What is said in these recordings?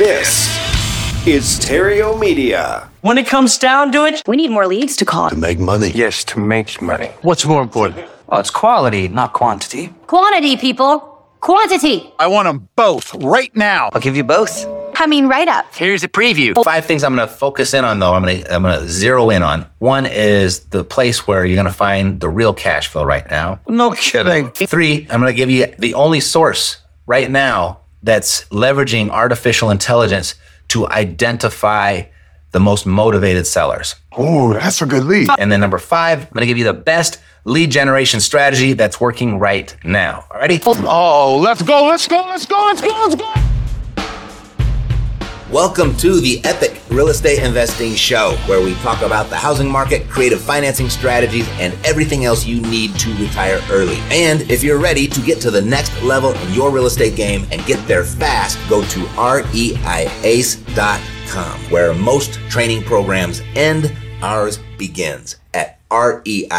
This is Terrio Media. When it comes down to it, We need more leads to call. To make money. Yes, to make money. what's more important? Oh, it's quality, not quantity. Quantity, people. Quantity. I want them both right now. I'll give you both. Coming right up. Here's a preview. Five things I'm going to focus in on, though. I'm going to I'm going to zero in on. One is the place where you're going to find the real cash flow right now. No kidding. Three, I'm going to give you the only source right now that's leveraging artificial intelligence to identify the most motivated sellers. Oh, that's a good lead. And then number five, I'm going to give you the best lead generation strategy that's working right now. All righty? Oh, let's go, let's go, let's go, let's go, let's go. Welcome to the Epic Real Estate Investing Show, where we talk about the housing market, creative financing strategies, and everything else you need to retire early. And if you're ready to get to the next level in your real estate game and get there fast, go to reiace.com, where most training programs end, ours begins at reiace.com.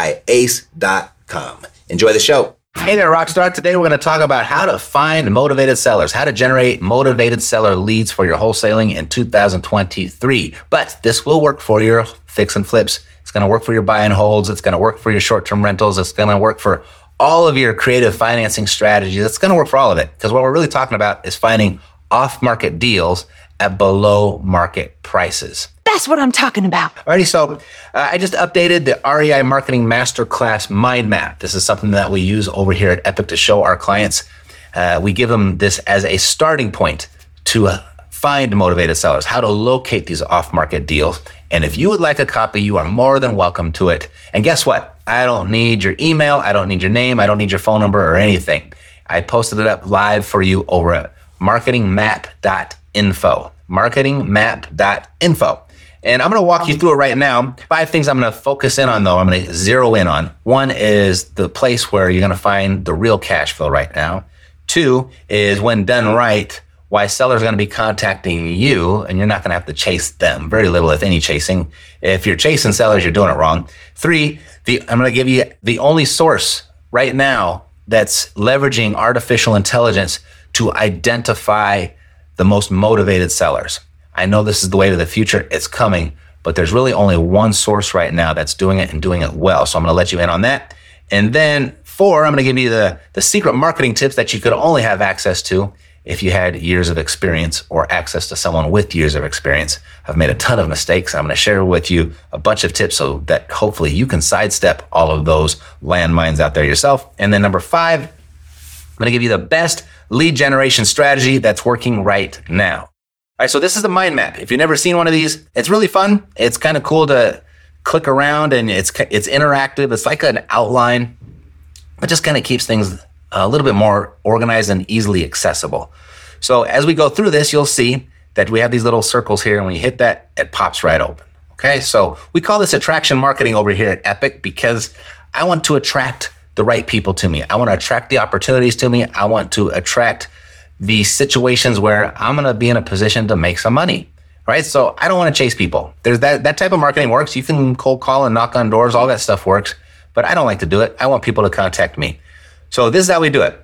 Enjoy the show. Hey there, Rockstar. Today we're going to talk about how to find motivated sellers, how to generate motivated seller leads for your wholesaling in 2023. But this will work for your fix and flips. It's going to work for your buy and holds. It's going to work for your short term rentals. It's going to work for all of your creative financing strategies. It's going to work for all of it because what we're really talking about is finding off market deals at below market prices. That's what I'm talking about. Alrighty, so uh, I just updated the REI Marketing Masterclass Mind Map. This is something that we use over here at Epic to show our clients. Uh, we give them this as a starting point to uh, find motivated sellers, how to locate these off market deals. And if you would like a copy, you are more than welcome to it. And guess what? I don't need your email, I don't need your name, I don't need your phone number or anything. I posted it up live for you over at marketingmap.info. Marketingmap.info. And I'm going to walk you through it right now. Five things I'm going to focus in on, though, I'm going to zero in on. One is the place where you're going to find the real cash flow right now. Two is when done right, why sellers are going to be contacting you and you're not going to have to chase them. Very little, if any, chasing. If you're chasing sellers, you're doing it wrong. Three, the, I'm going to give you the only source right now that's leveraging artificial intelligence to identify the most motivated sellers. I know this is the way to the future. It's coming, but there's really only one source right now that's doing it and doing it well. So I'm going to let you in on that. And then four, I'm going to give you the, the secret marketing tips that you could only have access to if you had years of experience or access to someone with years of experience. I've made a ton of mistakes. I'm going to share with you a bunch of tips so that hopefully you can sidestep all of those landmines out there yourself. And then number five, I'm going to give you the best lead generation strategy that's working right now. All right, so this is the mind map. If you've never seen one of these, it's really fun. It's kind of cool to click around and it's it's interactive. It's like an outline. but just kind of keeps things a little bit more organized and easily accessible. So as we go through this, you'll see that we have these little circles here, and you hit that, it pops right open. Okay, so we call this attraction marketing over here at Epic because I want to attract the right people to me. I want to attract the opportunities to me. I want to attract the situations where I'm going to be in a position to make some money. Right. So I don't want to chase people. There's that, that type of marketing works. You can cold call and knock on doors. All that stuff works, but I don't like to do it. I want people to contact me. So this is how we do it.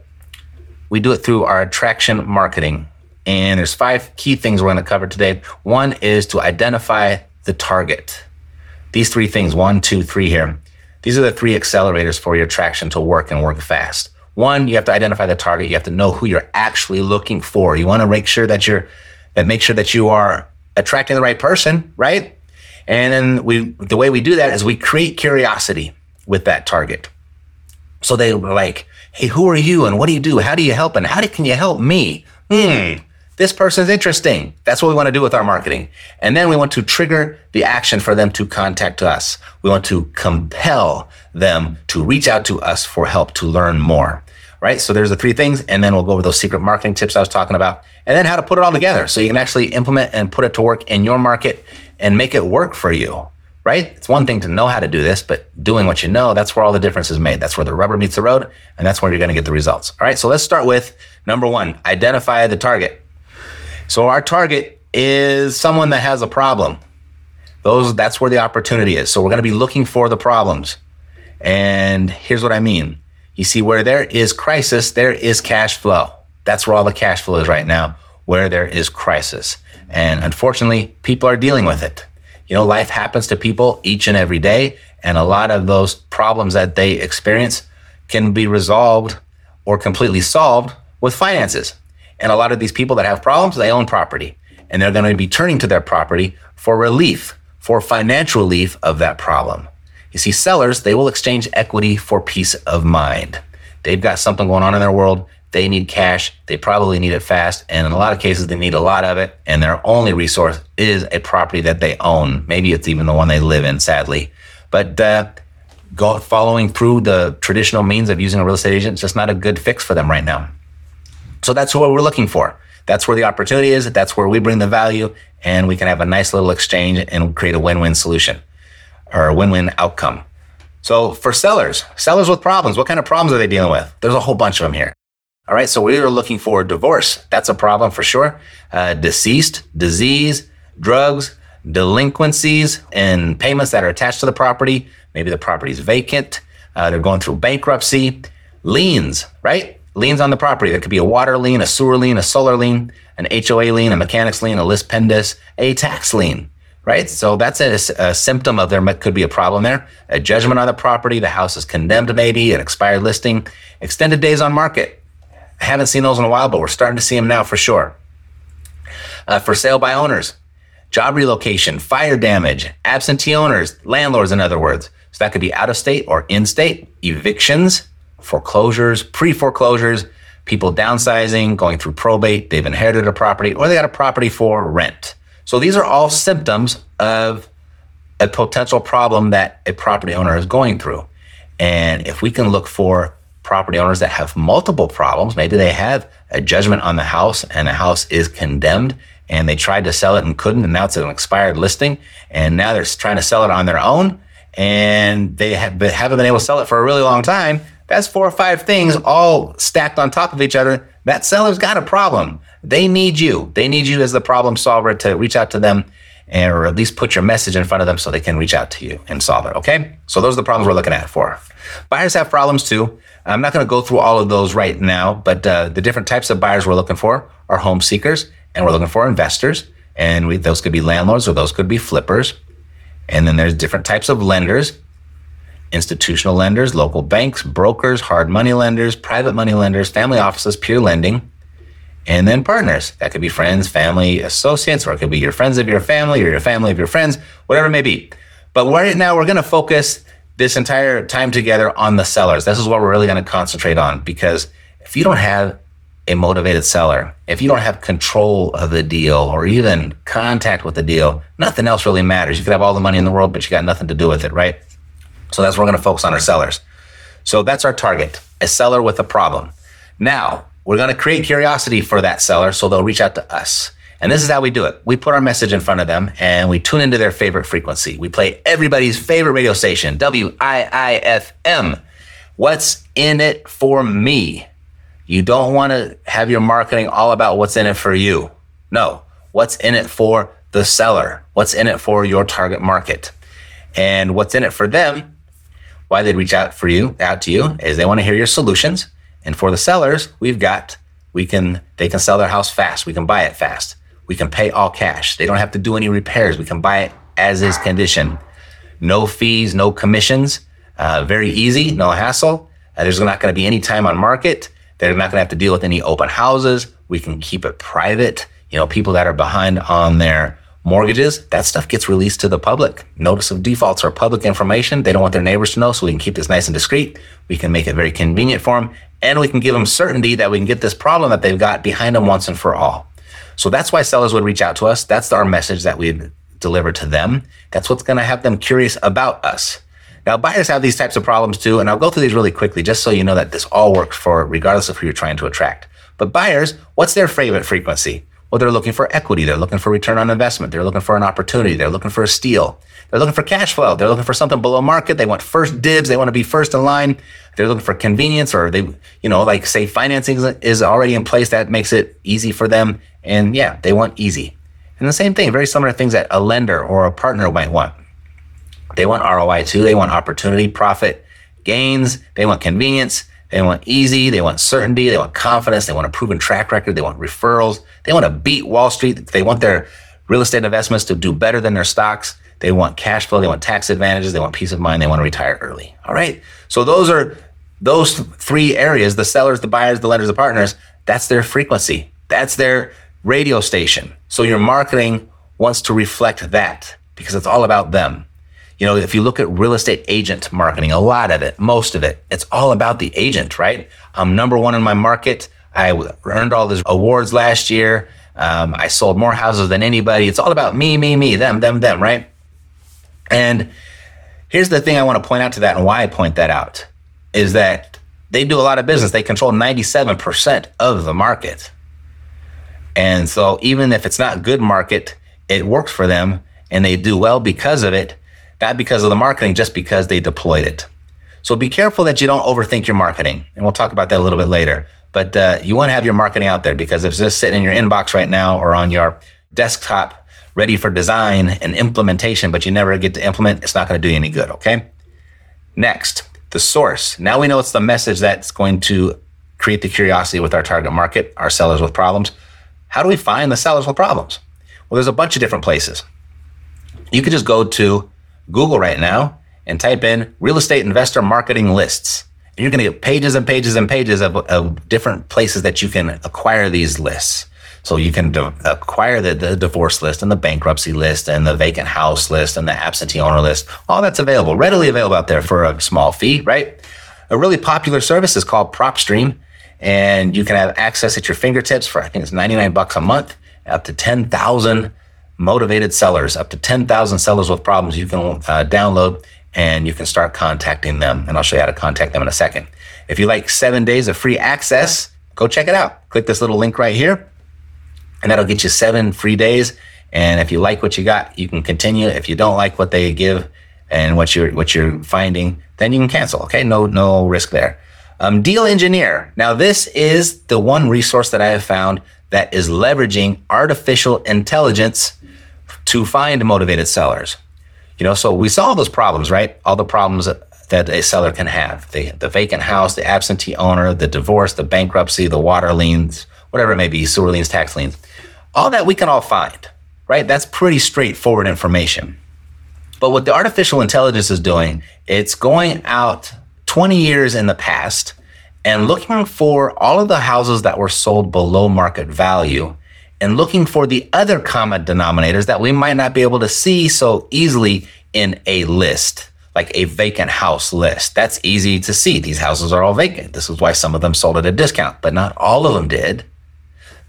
We do it through our attraction marketing. And there's five key things we're going to cover today. One is to identify the target. These three things, one, two, three here. These are the three accelerators for your attraction to work and work fast. One, you have to identify the target. You have to know who you're actually looking for. You want to make sure that you're that make sure that you are attracting the right person, right? And then we, the way we do that is we create curiosity with that target. So they were like, Hey, who are you? And what do you do? How do you help? And how do, can you help me? Hmm. This person's interesting. That's what we want to do with our marketing. And then we want to trigger the action for them to contact us. We want to compel them to reach out to us for help to learn more. Right. So there's the three things. And then we'll go over those secret marketing tips I was talking about and then how to put it all together so you can actually implement and put it to work in your market and make it work for you right? It's one thing to know how to do this, but doing what you know, that's where all the difference is made. That's where the rubber meets the road, and that's where you're going to get the results. All right, so let's start with number one identify the target. So our target is someone that has a problem. Those, that's where the opportunity is. So we're going to be looking for the problems. And here's what I mean. You see, where there is crisis, there is cash flow. That's where all the cash flow is right now, where there is crisis. And unfortunately, people are dealing with it. You know, life happens to people each and every day, and a lot of those problems that they experience can be resolved or completely solved with finances. And a lot of these people that have problems, they own property, and they're going to be turning to their property for relief, for financial relief of that problem. You see, sellers, they will exchange equity for peace of mind. They've got something going on in their world they need cash. They probably need it fast. And in a lot of cases, they need a lot of it. And their only resource is a property that they own. Maybe it's even the one they live in, sadly. But uh, go, following through the traditional means of using a real estate agent is just not a good fix for them right now. So that's what we're looking for. That's where the opportunity is. That's where we bring the value and we can have a nice little exchange and create a win win solution or a win win outcome. So for sellers, sellers with problems, what kind of problems are they dealing with? There's a whole bunch of them here. All right, so we are looking for divorce. That's a problem for sure. Uh, deceased, disease, drugs, delinquencies, and payments that are attached to the property. Maybe the property is vacant. Uh, they're going through bankruptcy. Liens, right? Liens on the property. There could be a water lien, a sewer lien, a solar lien, an HOA lien, a mechanics lien, a lis pendens, a tax lien, right? So that's a, a, symptom of there could be a problem there. A judgment on the property. The house is condemned, maybe an expired listing, extended days on market I haven't seen those in a while, but we're starting to see them now for sure. Uh, for sale by owners, job relocation, fire damage, absentee owners, landlords, in other words. So that could be out of state or in state, evictions, foreclosures, pre foreclosures, people downsizing, going through probate, they've inherited a property, or they got a property for rent. So these are all symptoms of a potential problem that a property owner is going through. And if we can look for property owners that have multiple problems. Maybe they have a judgment on the house and the house is condemned and they tried to sell it and couldn't. And now it's an expired listing. And now they're trying to sell it on their own and they have, haven't been able to sell it for a really long time. That's four or five things all stacked on top of each other. That seller's got a problem. They need you. They need you as the problem solver to reach out to them or at least put your message in front of them so they can reach out to you and solve it. Okay. So those are the problems we're looking at for. Buyers have problems too. I'm not going to go through all of those right now, but uh, the different types of buyers we're looking for are home seekers and we're looking for investors. And we, those could be landlords or those could be flippers. And then there's different types of lenders institutional lenders, local banks, brokers, hard money lenders, private money lenders, family offices, peer lending, and then partners. That could be friends, family, associates, or it could be your friends of your family or your family of your friends, whatever it may be. But right now, we're going to focus this entire time together on the sellers. This is what we're really going to concentrate on because if you don't have a motivated seller, if you don't have control of the deal or even contact with the deal, nothing else really matters. You could have all the money in the world, but you got nothing to do with it, right? So that's where we're going to focus on our sellers. So that's our target, a seller with a problem. Now, we're going to create curiosity for that seller so they'll reach out to us. And this is how we do it. We put our message in front of them and we tune into their favorite frequency. We play everybody's favorite radio station, WIIFM. What's in it for me? You don't want to have your marketing all about what's in it for you. No, what's in it for the seller? What's in it for your target market? And what's in it for them? Why they'd reach out for you, out to you, is they want to hear your solutions. And for the sellers, we've got we can they can sell their house fast. We can buy it fast. We can pay all cash. They don't have to do any repairs. We can buy it as is condition. No fees, no commissions. Uh, very easy, no hassle. Uh, there's not going to be any time on market. They're not going to have to deal with any open houses. We can keep it private. You know, people that are behind on their mortgages, that stuff gets released to the public. Notice of defaults are public information. They don't want their neighbors to know, so we can keep this nice and discreet. We can make it very convenient for them, and we can give them certainty that we can get this problem that they've got behind them once and for all. So that's why sellers would reach out to us. That's our message that we deliver to them. That's what's going to have them curious about us. Now, buyers have these types of problems too, and I'll go through these really quickly just so you know that this all works for regardless of who you're trying to attract. But buyers, what's their favorite frequency? Well, they're looking for equity. They're looking for return on investment. They're looking for an opportunity. They're looking for a steal. They're looking for cash flow. They're looking for something below market. They want first dibs. They want to be first in line. They're looking for convenience or they, you know, like say financing is already in place. That makes it easy for them. And yeah, they want easy. And the same thing, very similar things that a lender or a partner might want. They want ROI too. They want opportunity, profit, gains. They want convenience. They want easy. They want certainty. They want confidence. They want a proven track record. They want referrals. They want to beat Wall Street. They want their real estate investments to do better than their stocks. They want cash flow. They want tax advantages. They want peace of mind. They want to retire early. All right. So those are those three areas, the sellers, the buyers, the lenders, the partners, that's their frequency. That's their radio station. So your marketing wants to reflect that because it's all about them. You know, if you look at real estate agent marketing, a lot of it, most of it, it's all about the agent, right? I'm number one in my market. I earned all these awards last year. Um, I sold more houses than anybody. It's all about me, me, me, them, them, them, right? And here's the thing I want to point out to that and why I point that out is that they do a lot of business. They control 97% of the market. And so even if it's not good market, it works for them and they do well because of it, not because of the marketing, just because they deployed it. So be careful that you don't overthink your marketing. And we'll talk about that a little bit later. But uh, you want to have your marketing out there because if it's just sitting in your inbox right now or on your desktop ready for design and implementation, but you never get to implement, it's not going to do you any good. Okay. Next, the source. Now we know it's the message that's going to create the curiosity with our target market, our sellers with problems. How do we find the sellers with problems? Well, there's a bunch of different places. You could just go to Google right now and type in real estate investor marketing lists. And you're going to get pages and pages and pages of, of different places that you can acquire these lists. So you can acquire the, the divorce list and the bankruptcy list and the vacant house list and the absentee owner list. All that's available, readily available out there for a small fee, right? A really popular service is called PropStream, and you can have access at your fingertips for I think it's 99 bucks a month, up to 10,000 motivated sellers, up to 10,000 sellers with problems you can uh, download and you can start contacting them. And I'll show you how to contact them in a second. If you like seven days of free access, go check it out. Click this little link right here, and that'll get you seven free days. And if you like what you got, you can continue. If you don't like what they give and what you're what you're finding, then you can cancel. Okay, no no risk there. Um, Deal Engineer. Now this is the one resource that I have found that is leveraging artificial intelligence to find motivated sellers. You know, so we solve those problems, right? All the problems that a seller can have the, the vacant house, the absentee owner, the divorce, the bankruptcy, the water liens, whatever it may be, sewer liens, tax liens. All that we can all find, right? That's pretty straightforward information. But what the artificial intelligence is doing, it's going out 20 years in the past and looking for all of the houses that were sold below market value and looking for the other common denominators that we might not be able to see so easily in a list, like a vacant house list. That's easy to see. These houses are all vacant. This is why some of them sold at a discount, but not all of them did.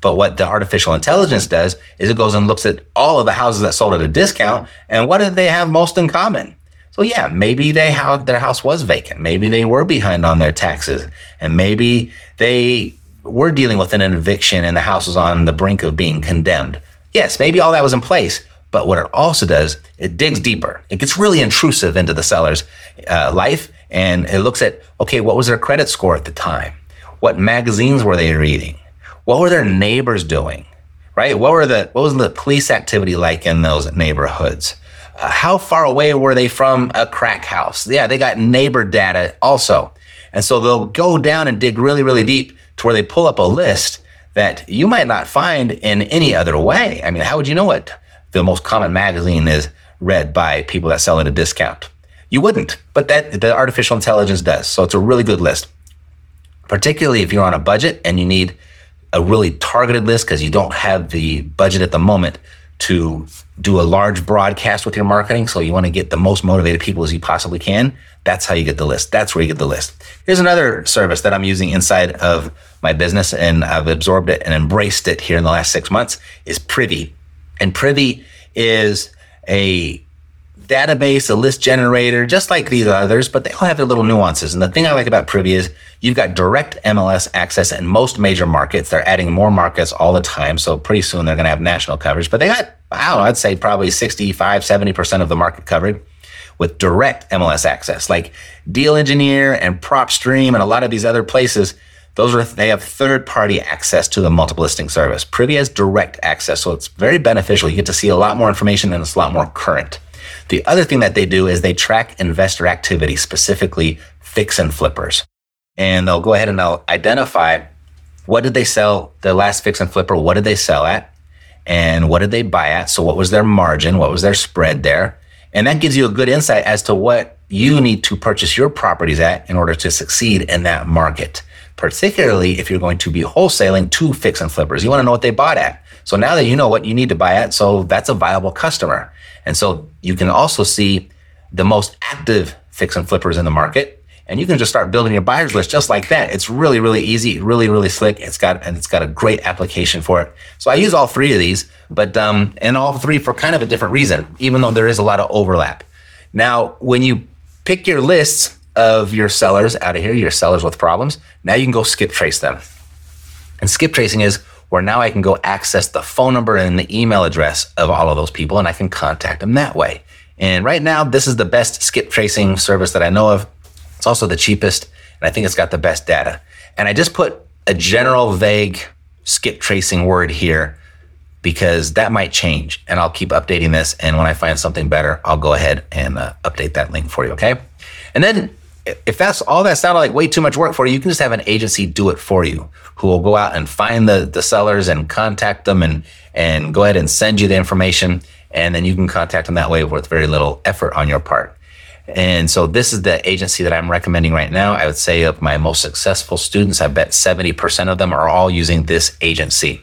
But what the artificial intelligence does is it goes and looks at all of the houses that sold at a discount and what did they have most in common? So yeah, maybe they have their house was vacant. Maybe they were behind on their taxes and maybe they we're dealing with an eviction and the house is on the brink of being condemned. Yes, maybe all that was in place, but what it also does, it digs deeper. It gets really intrusive into the seller's uh, life and it looks at, okay, what was their credit score at the time? What magazines were they reading? What were their neighbors doing? Right? What were the, what was the police activity like in those neighborhoods? Uh, how far away were they from a crack house? Yeah, they got neighbor data also. And so they'll go down and dig really, really deep to where they pull up a list that you might not find in any other way. I mean, how would you know what the most common magazine is read by people that sell at a discount? You wouldn't, but that the artificial intelligence does. So it's a really good list, particularly if you're on a budget and you need a really targeted list because you don't have the budget at the moment to do a large broadcast with your marketing. So you want to get the most motivated people as you possibly can. That's how you get the list. That's where you get the list. Here's another service that I'm using inside of my business and I've absorbed it and embraced it here in the last six months is Privy. And Privy is a database, a list generator, just like these others, but they all have their little nuances. And the thing I like about Privy is you've got direct MLS access in most major markets. They're adding more markets all the time. So pretty soon they're going to have national coverage, but they got, I don't know, I'd say probably 65, 70% of the market covered with direct MLS access, like Deal Engineer and PropStream and a lot of these other places. Those are they have third party access to the multiple listing service. Privy has direct access, so it's very beneficial. You get to see a lot more information and it's a lot more current. The other thing that they do is they track investor activity, specifically fix and flippers. And they'll go ahead and they'll identify what did they sell the last fix and flipper, what did they sell at, and what did they buy at? So what was their margin? What was their spread there? And that gives you a good insight as to what you need to purchase your properties at in order to succeed in that market. Particularly if you're going to be wholesaling to fix and flippers. You want to know what they bought at. So now that you know what you need to buy at, so that's a viable customer. And so you can also see the most active fix and flippers in the market. And you can just start building your buyers list just like that. It's really, really easy, really, really slick. It's got and it's got a great application for it. So I use all three of these, but um, and all three for kind of a different reason, even though there is a lot of overlap. Now, when you pick your lists of your sellers out of here, your sellers with problems, now you can go skip trace them. And skip tracing is where now I can go access the phone number and the email address of all of those people and I can contact them that way. And right now, this is the best skip tracing service that I know of. It's also the cheapest, and I think it's got the best data. And I just put a general, vague skip tracing word here because that might change. And I'll keep updating this. And when I find something better, I'll go ahead and uh, update that link for you. Okay. And then if that's all that sounded like way too much work for you, you can just have an agency do it for you who will go out and find the, the sellers and contact them and, and go ahead and send you the information. And then you can contact them that way with very little effort on your part. And so this is the agency that I'm recommending right now. I would say of my most successful students, I bet 70% of them are all using this agency.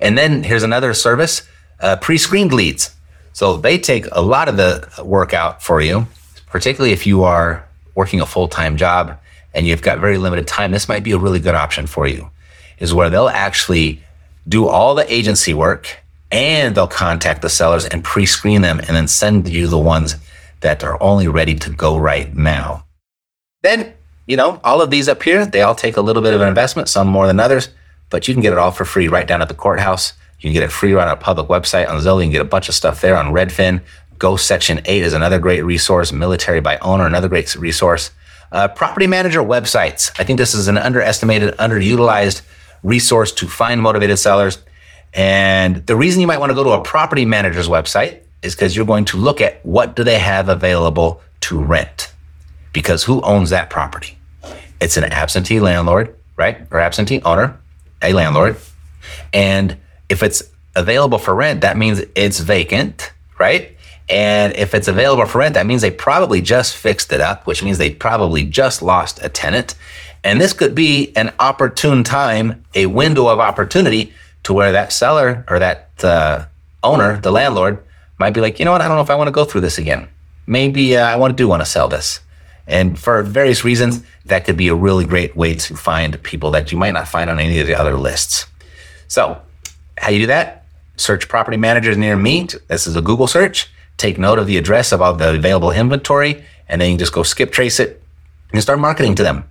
And then here's another service, uh, pre-screened leads. So they take a lot of the work out for you, particularly if you are working a full-time job and you've got very limited time. This might be a really good option for you is where they'll actually do all the agency work and they'll contact the sellers and pre-screen them and then send you the ones that are only ready to go right now. Then, you know, all of these up here, they all take a little bit of an investment, some more than others, but you can get it all for free right down at the courthouse. You can get it free right on our public website on Zillow. You can get a bunch of stuff there on Redfin. Go Section 8 is another great resource. Military by Owner, another great resource. Uh, property manager websites. I think this is an underestimated, underutilized resource to find motivated sellers. And the reason you might want to go to a property manager's website is because you're going to look at what do they have available to rent. Because who owns that property? It's an absentee landlord, right? Or absentee owner, a landlord. And if it's available for rent, that means it's vacant, right? And if it's available for rent, that means they probably just fixed it up, which means they probably just lost a tenant. And this could be an opportune time, a window of opportunity to where that seller or that uh, owner, the landlord, might be like, you know what? I don't know if I want to go through this again. Maybe uh, I want to do want to sell this. And for various reasons, that could be a really great way to find people that you might not find on any of the other lists. So, how you do that? Search property managers near me. This is a Google search. Take note of the address of all the available inventory, and then you just go skip trace it and start marketing to them.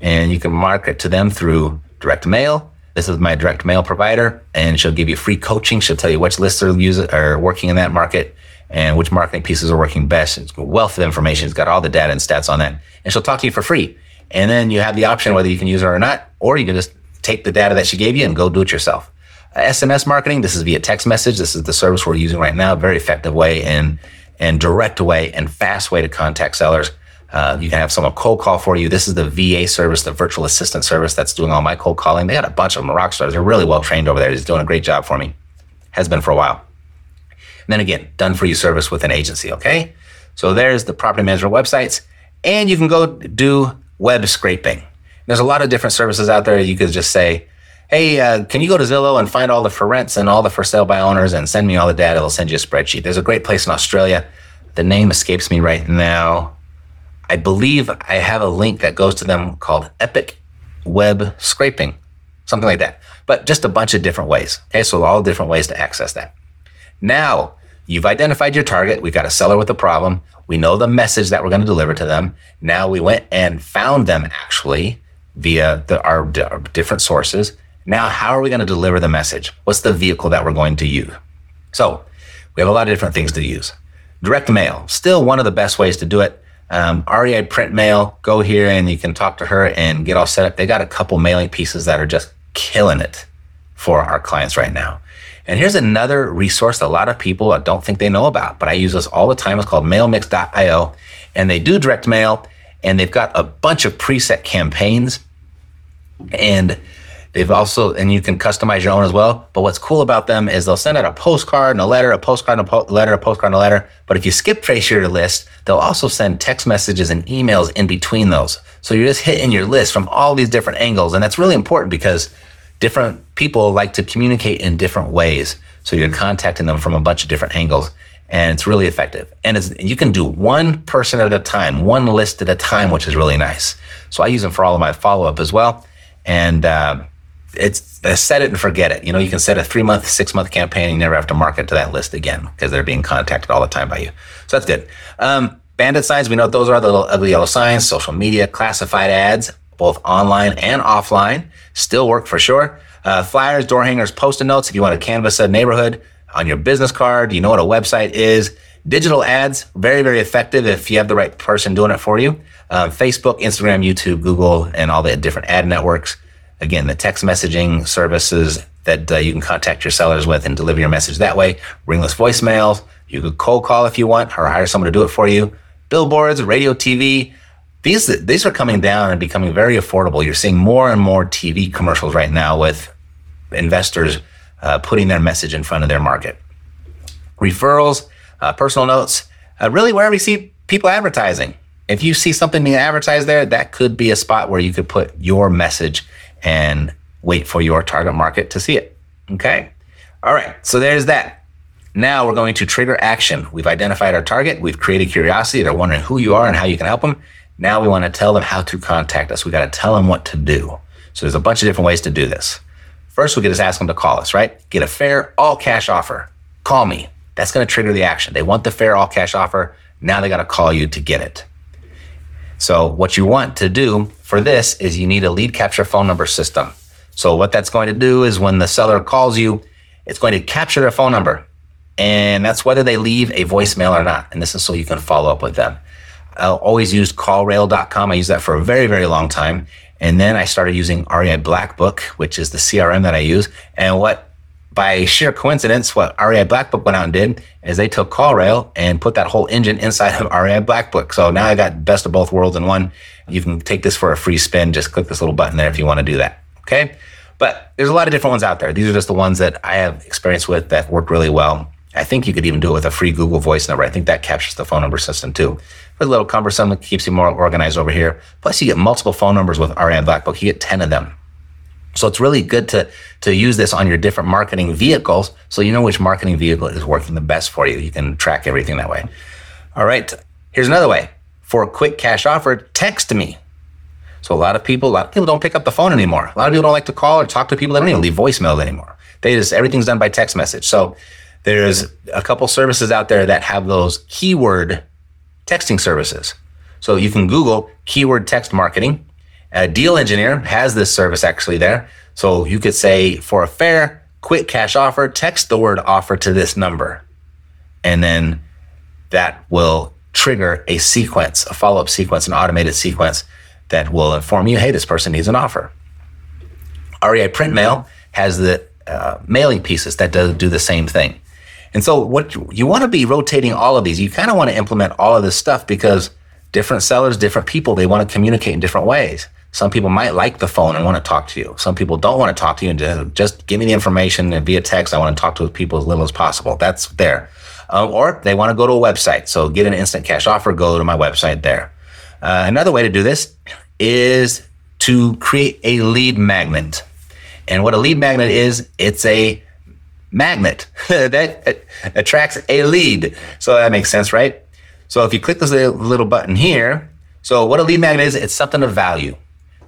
And you can market to them through direct mail, this is my direct mail provider, and she'll give you free coaching. She'll tell you which lists are using are working in that market and which marketing pieces are working best. It's a wealth of information. It's got all the data and stats on that, and she'll talk to you for free. And then you have the option whether you can use her or not, or you can just take the data that she gave you and go do it yourself. Uh, SMS marketing. This is via text message. This is the service we're using right now. Very effective way and and direct way and fast way to contact sellers. Uh, you can have someone cold call for you. This is the VA service, the virtual assistant service that's doing all my cold calling. They got a bunch of them, rock stars. They're really well trained over there. He's doing a great job for me. Has been for a while. And then again, done for you service with an agency. Okay. So there's the property management websites. And you can go do web scraping. There's a lot of different services out there. You could just say, hey, uh, can you go to Zillow and find all the for rents and all the for sale by owners and send me all the data? It'll send you a spreadsheet. There's a great place in Australia. The name escapes me right now. I believe I have a link that goes to them called Epic Web Scraping, something like that. But just a bunch of different ways. Okay, so all different ways to access that. Now, you've identified your target. We've got a seller with a problem. We know the message that we're going to deliver to them. Now we went and found them actually via the, our, our different sources. Now, how are we going to deliver the message? What's the vehicle that we're going to use? So, we have a lot of different things to use. Direct mail, still one of the best ways to do it. Um, REI print mail, go here and you can talk to her and get all set up. They got a couple mailing pieces that are just killing it for our clients right now. And here's another resource that a lot of people don't think they know about, but I use this all the time. It's called mailmix.io. And they do direct mail and they've got a bunch of preset campaigns. And they've also, and you can customize your own as well. But what's cool about them is they'll send out a postcard and a letter, a postcard and a po- letter, a postcard and a letter. But if you skip trace your list, they'll also send text messages and emails in between those. So you're just hitting your list from all these different angles. And that's really important because different people like to communicate in different ways. So you're contacting them from a bunch of different angles and it's really effective. And it's, you can do one person at a time, one list at a time, which is really nice. So I use them for all of my follow up as well. And, uh, it's uh, set it and forget it. You know, you can set a three month, six month campaign and you never have to market to that list again because they're being contacted all the time by you. So that's good. Um, bandit signs, we know those are the little ugly yellow signs, social media, classified ads, both online and offline, still work for sure. Uh, flyers, door hangers, post-it notes. If you want to canvas a neighborhood on your business card, you know what a website is. Digital ads, very, very effective if you have the right person doing it for you. Uh, Facebook, Instagram, YouTube, Google, and all the different ad networks. Again, the text messaging services that uh, you can contact your sellers with and deliver your message that way. Ringless voicemails. You could cold call if you want or hire someone to do it for you. Billboards, radio, TV. These, these are coming down and becoming very affordable. You're seeing more and more TV commercials right now with investors uh, putting their message in front of their market. Referrals, uh, personal notes, uh, really wherever you see people advertising. If you see something being advertised there, that could be a spot where you could put your message and wait for your target market to see it. Okay. All right. So there's that. Now we're going to trigger action. We've identified our target. We've created curiosity. They're wondering who you are and how you can help them. Now we want to tell them how to contact us. We got to tell them what to do. So there's a bunch of different ways to do this. First, we can just ask them to call us, right? Get a fair all cash offer. Call me. That's going to trigger the action. They want the fair all cash offer. Now they got to call you to get it. So what you want to do for this is you need a lead capture phone number system. So what that's going to do is when the seller calls you, it's going to capture their phone number. And that's whether they leave a voicemail or not. And this is so you can follow up with them. I always used callrail.com. I used that for a very, very long time. And then I started using REI Blackbook, which is the CRM that I use. And what by sheer coincidence, what REI Blackbook went out and did is they took CallRail and put that whole engine inside of REI Blackbook. So now I got best of both worlds in one. You can take this for a free spin. Just click this little button there if you want to do that. Okay. But there's a lot of different ones out there. These are just the ones that I have experience with that work really well. I think you could even do it with a free Google voice number. I think that captures the phone number system too. It's a little cumbersome. It keeps you more organized over here. Plus, you get multiple phone numbers with REI Blackbook. You get 10 of them. So it's really good to, to use this on your different marketing vehicles so you know which marketing vehicle is working the best for you. You can track everything that way. All right. Here's another way. For a quick cash offer, text me. So a lot of people, a lot of people don't pick up the phone anymore. A lot of people don't like to call or talk to people. They don't even leave voicemails anymore. They just everything's done by text message. So there's a couple services out there that have those keyword texting services. So you can Google keyword text marketing a deal engineer has this service actually there. So you could say for a fair, quick cash offer, text the word offer to this number. And then that will trigger a sequence, a follow up sequence, an automated sequence that will inform you hey, this person needs an offer. REI Print Mail has the uh, mailing pieces that do, do the same thing. And so, what you, you want to be rotating all of these. You kind of want to implement all of this stuff because different sellers, different people, they want to communicate in different ways. Some people might like the phone and want to talk to you. Some people don't want to talk to you and just, just give me the information and via text. I want to talk to people as little as possible. That's there. Uh, or they want to go to a website. So get an instant cash offer, go to my website there. Uh, another way to do this is to create a lead magnet. And what a lead magnet is, it's a magnet that attracts a lead. So that makes sense, right? So if you click this little button here, so what a lead magnet is, it's something of value,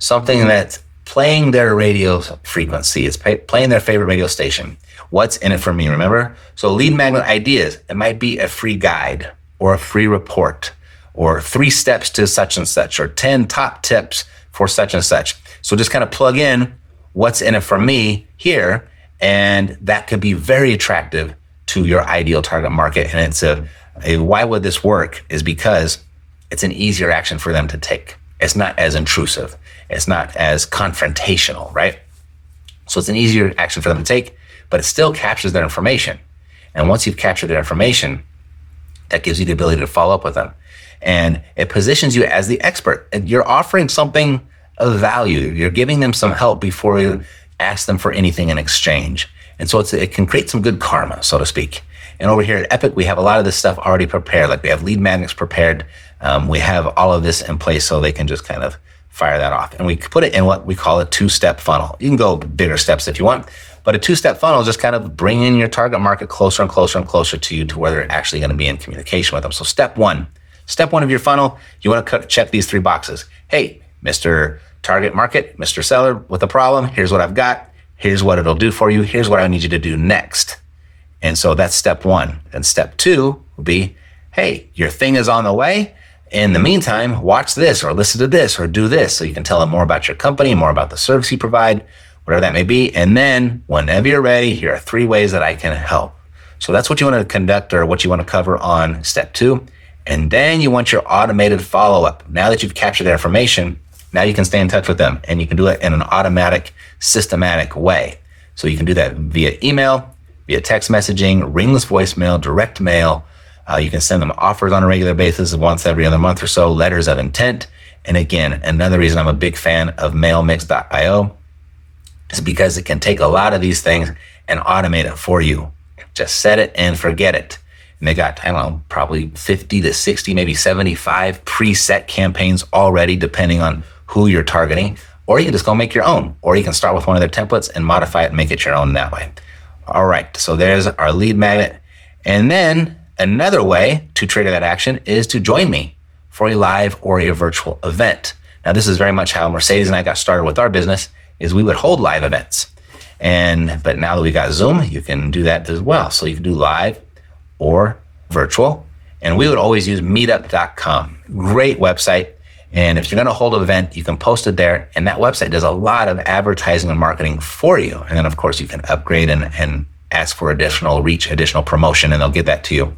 something that's playing their radio frequency, it's pay, playing their favorite radio station. What's in it for me? Remember? So lead magnet ideas, it might be a free guide or a free report or three steps to such and such or 10 top tips for such and such. So just kind of plug in what's in it for me here. And that could be very attractive to your ideal target market. And it's a, a why would this work is because it's an easier action for them to take. It's not as intrusive. It's not as confrontational, right? So it's an easier action for them to take, but it still captures their information. And once you've captured their information, that gives you the ability to follow up with them. And it positions you as the expert. And you're offering something of value. You're giving them some help before you ask them for anything in exchange. And so it can create some good karma, so to speak. And over here at Epic, we have a lot of this stuff already prepared. Like we have lead magnets prepared. Um, we have all of this in place so they can just kind of fire that off. And we put it in what we call a two step funnel. You can go bigger steps if you want, but a two step funnel is just kind of bringing your target market closer and closer and closer to you to where they're actually going to be in communication with them. So step one, step one of your funnel, you want to check these three boxes. Hey, Mr. Target market, Mr. Seller with a problem. Here's what I've got. Here's what it'll do for you. Here's what I need you to do next. And so that's step one. And step two will be, hey, your thing is on the way. In the meantime, watch this or listen to this or do this so you can tell them more about your company, more about the service you provide, whatever that may be. And then whenever you're ready, here are three ways that I can help. So that's what you want to conduct or what you want to cover on step two. And then you want your automated follow up. Now that you've captured their information, now you can stay in touch with them and you can do it in an automatic, systematic way. So you can do that via email, via text messaging, ringless voicemail, direct mail, uh, you can send them offers on a regular basis once every other month or so, letters of intent. And again, another reason I'm a big fan of mailmix.io is because it can take a lot of these things and automate it for you. Just set it and forget it. And they got, I don't know, probably 50 to 60, maybe 75 preset campaigns already, depending on who you're targeting. Or you can just go make your own, or you can start with one of their templates and modify it and make it your own that way. All right, so there's our lead magnet. And then Another way to trigger that action is to join me for a live or a virtual event. Now, this is very much how Mercedes and I got started with our business is we would hold live events. And, but now that we got Zoom, you can do that as well. So you can do live or virtual. And we would always use meetup.com. Great website. And if you're going to hold an event, you can post it there. And that website does a lot of advertising and marketing for you. And then, of course, you can upgrade and, and ask for additional reach, additional promotion, and they'll give that to you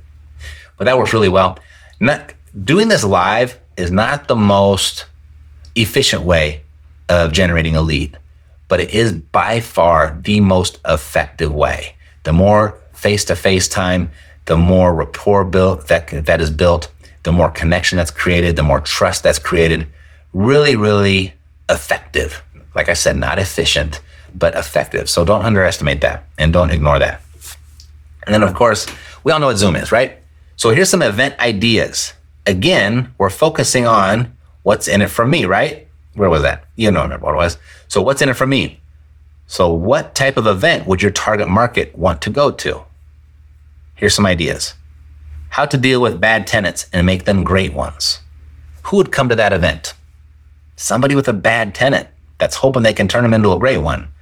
but that works really well. Not, doing this live is not the most efficient way of generating a lead, but it is by far the most effective way. The more face to face time, the more rapport built that, that is built, the more connection that's created, the more trust that's created. Really, really effective. Like I said, not efficient, but effective. So don't underestimate that and don't ignore that. And then, of course, we all know what Zoom is, right? So here's some event ideas. Again, we're focusing on what's in it for me, right? Where was that? You don't remember what it was. So what's in it for me? So what type of event would your target market want to go to? Here's some ideas. How to deal with bad tenants and make them great ones. Who would come to that event? Somebody with a bad tenant that's hoping they can turn them into a great one.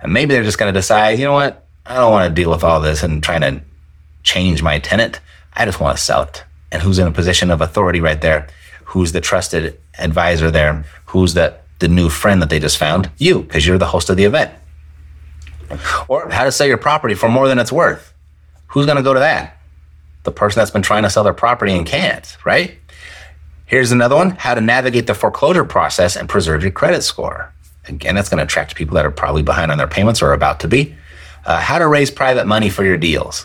And maybe they're just going to decide, you know what? I don't want to deal with all this and trying to change my tenant. I just want to sell it. And who's in a position of authority right there? Who's the trusted advisor there? Who's the, the new friend that they just found? You, because you're the host of the event. Or how to sell your property for more than it's worth. Who's going to go to that? The person that's been trying to sell their property and can't, right? Here's another one how to navigate the foreclosure process and preserve your credit score. Again, that's going to attract people that are probably behind on their payments or about to be. Uh, how to raise private money for your deals.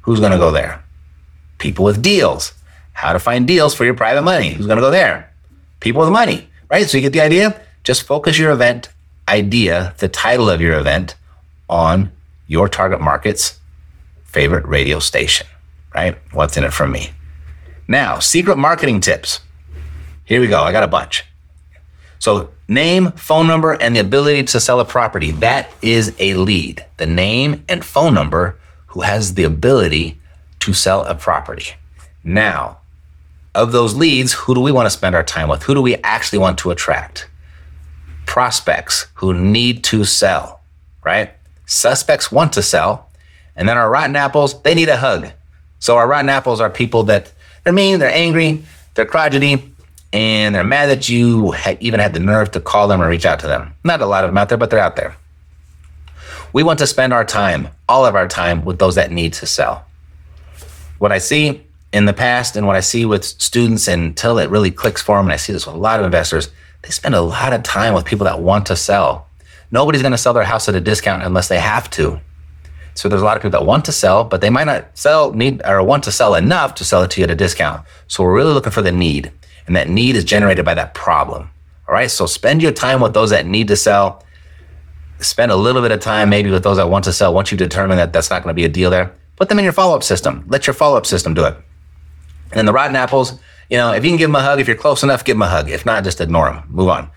Who's going to go there? People with deals. How to find deals for your private money. Who's going to go there? People with money, right? So you get the idea? Just focus your event idea, the title of your event, on your target market's favorite radio station, right? What's in it for me? Now, secret marketing tips. Here we go. I got a bunch. So, name, phone number, and the ability to sell a property. That is a lead. The name and phone number who has the ability to sell a property. Now, of those leads, who do we want to spend our time with? Who do we actually want to attract? Prospects who need to sell, right? Suspects want to sell. And then our rotten apples, they need a hug. So our rotten apples are people that they're mean, they're angry, they're crotchety, and they're mad that you even had the nerve to call them or reach out to them. Not a lot of them out there, but they're out there. We want to spend our time, all of our time, with those that need to sell. What I see in the past and what I see with students until it really clicks for them, and I see this with a lot of investors, they spend a lot of time with people that want to sell. Nobody's going to sell their house at a discount unless they have to. So there's a lot of people that want to sell, but they might not sell need or want to sell enough to sell it to you at a discount. So we're really looking for the need, and that need is generated by that problem. All right. So spend your time with those that need to sell. Spend a little bit of time maybe with those that want to sell. Once you determine that that's not going to be a deal there, put them in your follow up system. Let your follow up system do it. And then the rotten apples, you know, if you can give them a hug, if you're close enough, give them a hug. If not, just ignore them. Move on.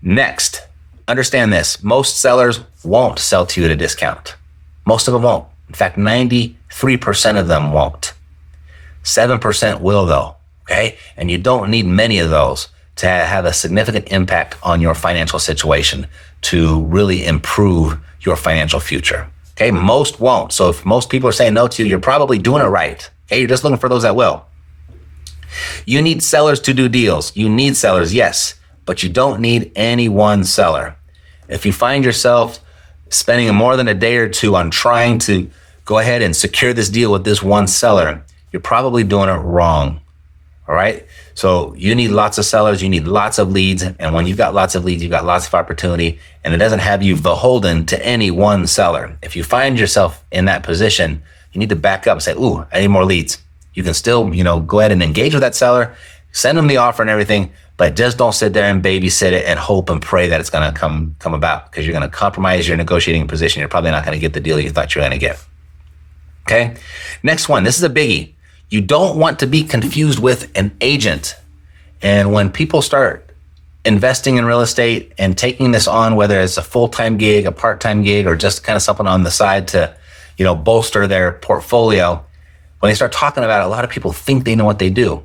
Next, understand this most sellers won't sell to you at a discount. Most of them won't. In fact, 93% of them won't. 7% will, though. Okay. And you don't need many of those to have a significant impact on your financial situation to really improve your financial future. Okay. Most won't. So if most people are saying no to you, you're probably doing it right. Okay. You're just looking for those that will. You need sellers to do deals. You need sellers, yes, but you don't need any one seller. If you find yourself spending more than a day or two on trying to go ahead and secure this deal with this one seller, you're probably doing it wrong. All right. So you need lots of sellers, you need lots of leads. And when you've got lots of leads, you've got lots of opportunity, and it doesn't have you beholden to any one seller. If you find yourself in that position, you need to back up and say, Ooh, I need more leads. You can still, you know, go ahead and engage with that seller, send them the offer and everything, but just don't sit there and babysit it and hope and pray that it's going to come come about because you're going to compromise your negotiating position. You're probably not going to get the deal you thought you were going to get. Okay. Next one. This is a biggie. You don't want to be confused with an agent. And when people start investing in real estate and taking this on, whether it's a full time gig, a part time gig, or just kind of something on the side to, you know, bolster their portfolio, when they start talking about it, a lot of people think they know what they do.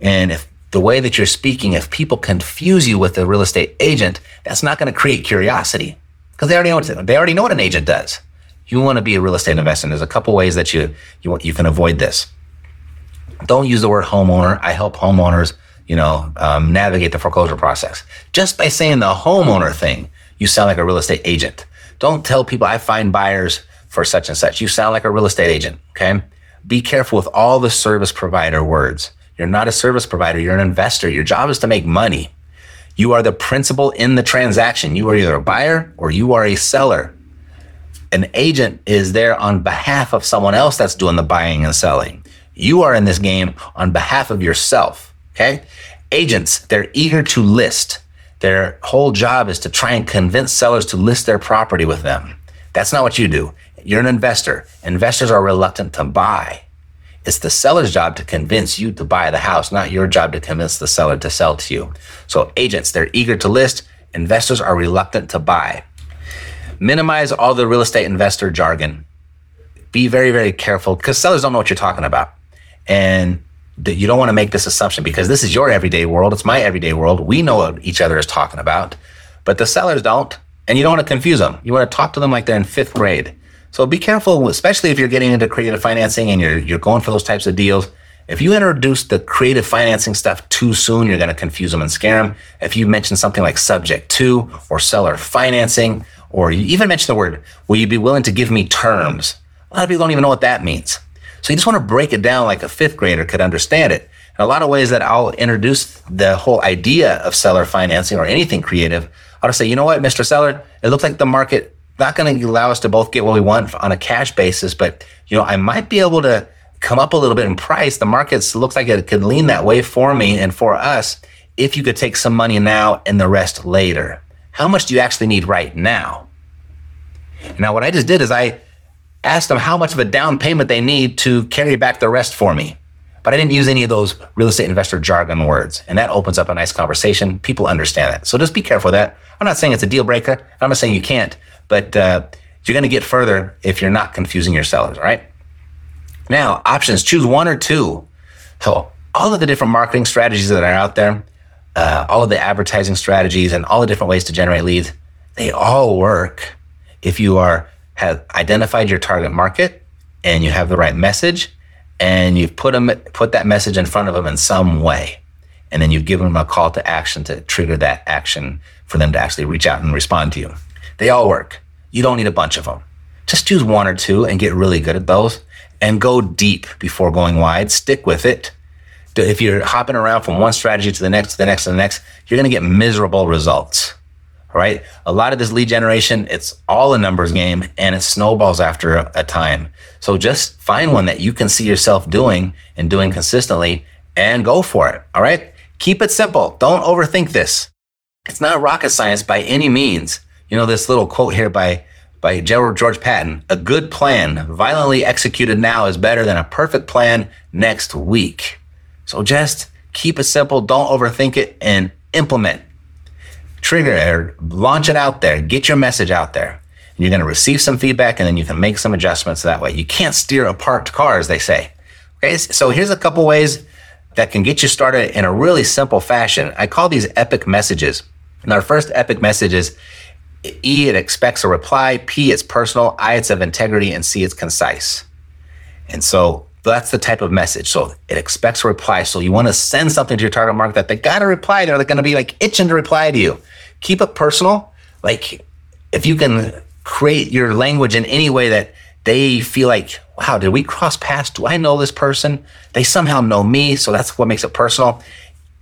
And if the way that you're speaking, if people confuse you with a real estate agent, that's not going to create curiosity because they already know what, they already know what an agent does. You want to be a real estate investor. And there's a couple ways that you, you, you can avoid this. Don't use the word homeowner. I help homeowners, you know, um, navigate the foreclosure process. Just by saying the homeowner thing, you sound like a real estate agent. Don't tell people I find buyers for such and such. You sound like a real estate agent. Okay. Be careful with all the service provider words. You're not a service provider. You're an investor. Your job is to make money. You are the principal in the transaction. You are either a buyer or you are a seller. An agent is there on behalf of someone else that's doing the buying and selling. You are in this game on behalf of yourself. Okay. Agents, they're eager to list. Their whole job is to try and convince sellers to list their property with them. That's not what you do. You're an investor. Investors are reluctant to buy. It's the seller's job to convince you to buy the house, not your job to convince the seller to sell to you. So agents, they're eager to list. Investors are reluctant to buy. Minimize all the real estate investor jargon. Be very, very careful because sellers don't know what you're talking about. And you don't want to make this assumption because this is your everyday world. It's my everyday world. We know what each other is talking about, but the sellers don't. And you don't want to confuse them. You want to talk to them like they're in fifth grade. So be careful, especially if you're getting into creative financing and you're, you're going for those types of deals. If you introduce the creative financing stuff too soon, you're going to confuse them and scare them. If you mention something like subject to or seller financing, or you even mention the word, will you be willing to give me terms? A lot of people don't even know what that means. So you just want to break it down like a fifth grader could understand it. In a lot of ways that I'll introduce the whole idea of seller financing or anything creative, I'll just say, you know what, Mr. Seller, it looks like the market not going to allow us to both get what we want on a cash basis, but you know, I might be able to come up a little bit in price. The markets looks like it could lean that way for me and for us if you could take some money now and the rest later. How much do you actually need right now? Now, what I just did is I asked them how much of a down payment they need to carry back the rest for me. but I didn't use any of those real estate investor jargon words. And that opens up a nice conversation. People understand that. So just be careful with that. I'm not saying it's a deal breaker. I'm not saying you can't, but uh, you're going to get further if you're not confusing your sellers. Right. Now, options choose one or two. So, all of the different marketing strategies that are out there, uh, all of the advertising strategies, and all the different ways to generate leads, they all work if you are have identified your target market and you have the right message and you've put them put that message in front of them in some way. And then you've given them a call to action to trigger that action for them to actually reach out and respond to you. They all work. You don't need a bunch of them just choose one or two and get really good at those and go deep before going wide. Stick with it. If you're hopping around from one strategy to the next to the next to the next you're going to get miserable results right? A lot of this lead generation, it's all a numbers game and it snowballs after a, time. So just find one that you can see yourself doing and doing consistently and go for it. All right. Keep it simple. Don't overthink this. It's not rocket science by any means. You know, this little quote here by, by General George Patton, a good plan violently executed now is better than a perfect plan next week. So just keep it simple. Don't overthink it and implement trigger it, launch it out there, get your message out there. And you're going to receive some feedback and then you can make some adjustments that way. You can't steer a parked car, as they say. Okay, so here's a couple ways that can get you started in a really simple fashion. I call these epic messages. And our first epic message is E, it expects a reply, P, it's personal, I, it's of integrity, and C, it's concise. And so that's the type of message. So it expects a reply. So you want to send something to your target market that they got to reply to. They're going to be like itching to reply to you keep it personal. Like if you can create your language in any way that they feel like, wow, did we cross paths? Do I know this person? They somehow know me. So that's what makes it personal.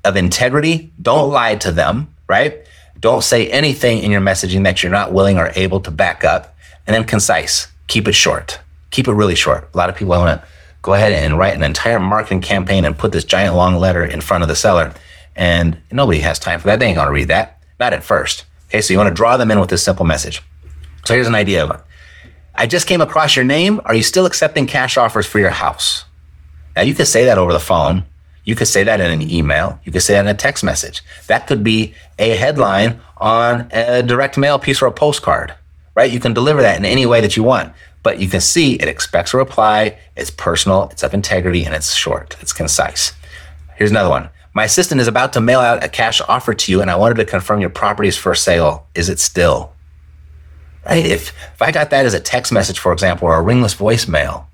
Of integrity, don't lie to them, right? Don't say anything in your messaging that you're not willing or able to back up. And then concise, keep it short, keep it really short. A lot of people want to go ahead and write an entire marketing campaign and put this giant long letter in front of the seller. And nobody has time for that. They ain't to read that. Not at first. Okay, so you want to draw them in with this simple message. So here's an idea of it. I just came across your name. Are you still accepting cash offers for your house? Now you could say that over the phone. You could say that in an email. You could say that in a text message. That could be a headline on a direct mail piece or a postcard, right? You can deliver that in any way that you want, but you can see it expects a reply. It's personal, it's of integrity, and it's short, it's concise. Here's another one. My assistant is about to mail out a cash offer to you, and I wanted to confirm your property is for sale. Is it still? Right? If, if I got that as a text message, for example, or a ringless voicemail,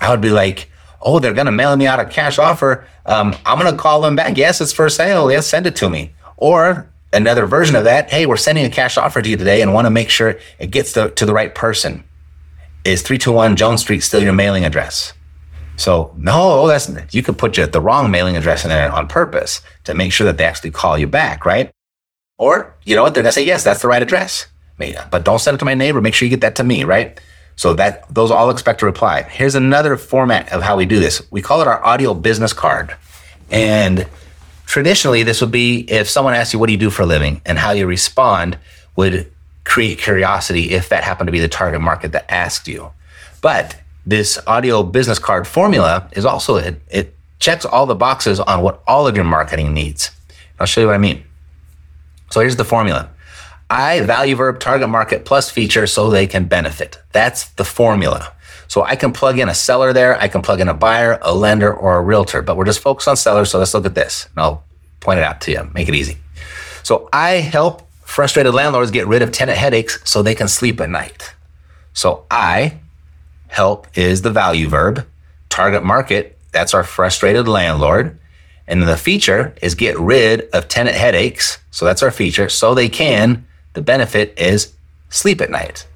I would be like, oh, they're going to mail me out a cash offer. Um, I'm going to call them back. Yes, it's for sale. Yes, send it to me. Or another version of that, hey, we're sending a cash offer to you today and want to make sure it gets to, to the right person. Is 321 Jones Street still your mailing address? So no, that's you could put your, the wrong mailing address in there on purpose to make sure that they actually call you back, right? Or you know what? They're gonna say yes, that's the right address. But don't send it to my neighbor. Make sure you get that to me, right? So that those all expect a reply. Here's another format of how we do this. We call it our audio business card. And traditionally, this would be if someone asks you, what do you do for a living? And how you respond would create curiosity if that happened to be the target market that asked you. But this audio business card formula is also it, it checks all the boxes on what all of your marketing needs. I'll show you what I mean. So here's the formula. I value verb target market plus feature so they can benefit. That's the formula. So I can plug in a seller there, I can plug in a buyer, a lender, or a realtor, but we're just focused on sellers. So let's look at this and I'll point it out to you, make it easy. So I help frustrated landlords get rid of tenant headaches so they can sleep at night. So I help is the value verb. Target market, that's our frustrated landlord. And the feature is get rid of tenant headaches. So that's our feature. So they can, the benefit is sleep at night.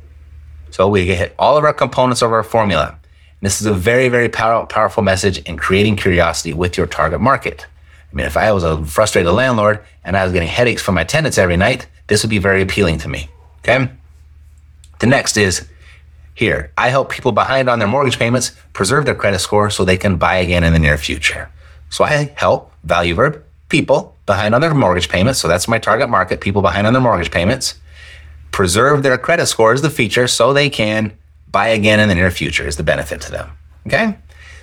So we hit all of our components of our formula. And this is a very, very power, powerful message in creating curiosity with your target market. I mean, if I was a frustrated landlord and I was getting headaches from my tenants every night, this would be very appealing to me. Okay. The next is here, I help people behind on their mortgage payments preserve their credit score so they can buy again in the near future. So I help value verb people behind on their mortgage payments. So that's my target market, people behind on their mortgage payments. Preserve their credit score is the feature so they can buy again in the near future is the benefit to them. Okay.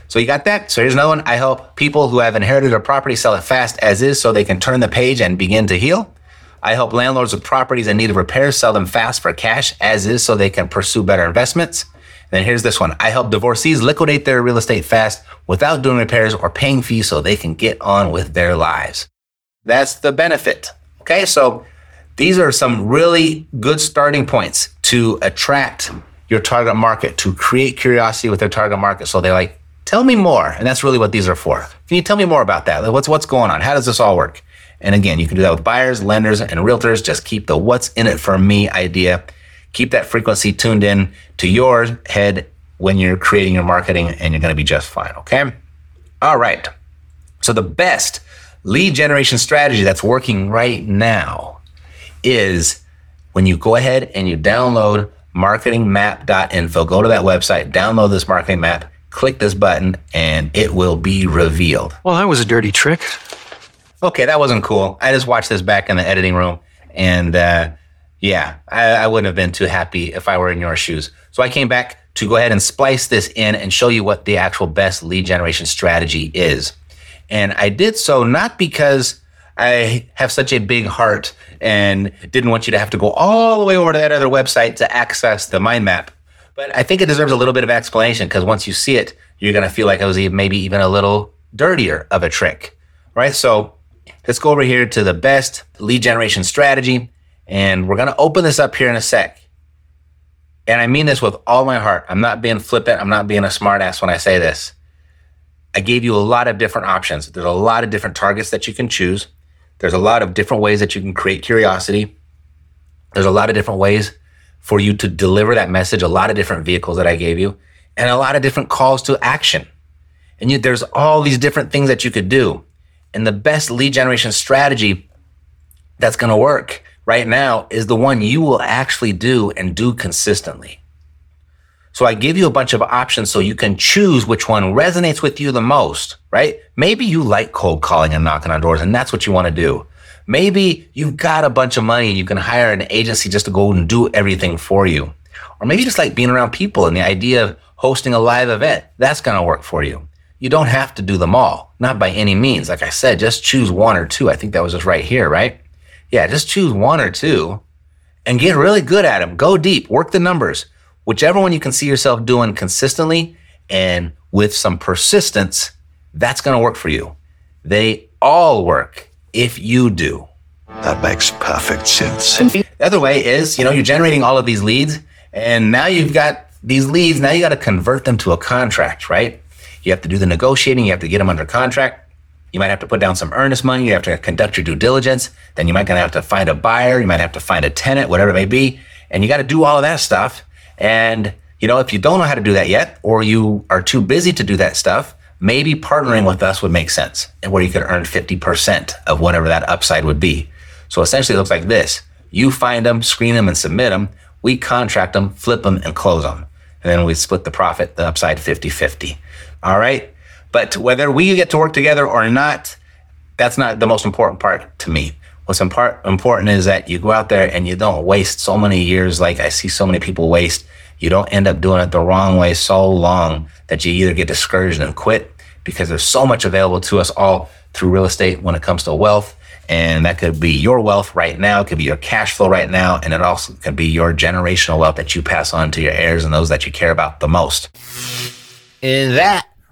So you got that. So here's another one. I help people who have inherited a property sell it fast as is so they can turn the page and begin to heal. I help landlords with properties in need of repairs sell them fast for cash as is so they can pursue better investments. And then here's this one. I help divorcees liquidate their real estate fast without doing repairs or paying fees so they can get on with their lives. That's the benefit. Okay, so these are some really good starting points to attract your target market, to create curiosity with their target market. So they're like, tell me more. And that's really what these are for. Can you tell me more about that? What's what's going on? How does this all work? And again, you can do that with buyers, lenders, and realtors. Just keep the what's in it for me idea. Keep that frequency tuned in to your head when you're creating your marketing, and you're going to be just fine. Okay. All right. So the best lead generation strategy that's working right now is when you go ahead and you download marketingmap.info. Go to that website, download this marketing map, click this button, and it will be revealed. Well, that was a dirty trick. Okay, that wasn't cool. I just watched this back in the editing room, and uh, yeah, I, I wouldn't have been too happy if I were in your shoes. So I came back to go ahead and splice this in and show you what the actual best lead generation strategy is. And I did so not because I have such a big heart and didn't want you to have to go all the way over to that other website to access the mind map. But I think it deserves a little bit of explanation because once you see it, you're going to feel like it was maybe even a little dirtier of a trick, right? So let's go over here to the best lead generation strategy. And we're going to open this up here in a sec. And I mean this with all my heart. I'm not being flippant. I'm not being a smartass when I say this. I gave you a lot of different options. There's a lot of different targets that you can choose. There's a lot of different ways that you can create curiosity. There's a lot of different ways for you to deliver that message, a lot of different vehicles that I gave you, and a lot of different calls to action. And there's all these different things that you could do. And the best lead generation strategy that's going to work right now is the one you will actually do and do consistently. So I give you a bunch of options so you can choose which one resonates with you the most, right? Maybe you like cold calling and knocking on doors and that's what you want to do. Maybe you've got a bunch of money and you can hire an agency just to go and do everything for you. Or maybe you just like being around people and the idea of hosting a live event. That's going to work for you. You don't have to do them all, not by any means. Like I said, just choose one or two. I think that was just right here, right? Yeah, just choose one or two and get really good at them. Go deep, work the numbers whichever one you can see yourself doing consistently and with some persistence, that's going to work for you. They all work if you do. That makes perfect sense. The other way is, you know, you're generating all of these leads and now you've got these leads. Now you got to convert them to a contract, right? You have to do the negotiating. You have to get them under contract. You might have to put down some earnest money. You have to conduct your due diligence. Then you might gonna have to find a buyer. You might have to find a tenant, whatever it may be. And you got to do all of that stuff. And, you know, if you don't know how to do that yet, or you are too busy to do that stuff, maybe partnering with us would make sense and where you could earn 50% of whatever that upside would be. So essentially it looks like this. You find them, screen them, and submit them. We contract them, flip them, and close them. And then we split the profit, the upside 50 50. All right. But whether we get to work together or not, that's not the most important part to me. What's important is that you go out there and you don't waste so many years like I see so many people waste. You don't end up doing it the wrong way so long that you either get discouraged and quit because there's so much available to us all through real estate when it comes to wealth. And that could be your wealth right now. It could be your cash flow right now. And it also could be your generational wealth that you pass on to your heirs and those that you care about the most. And that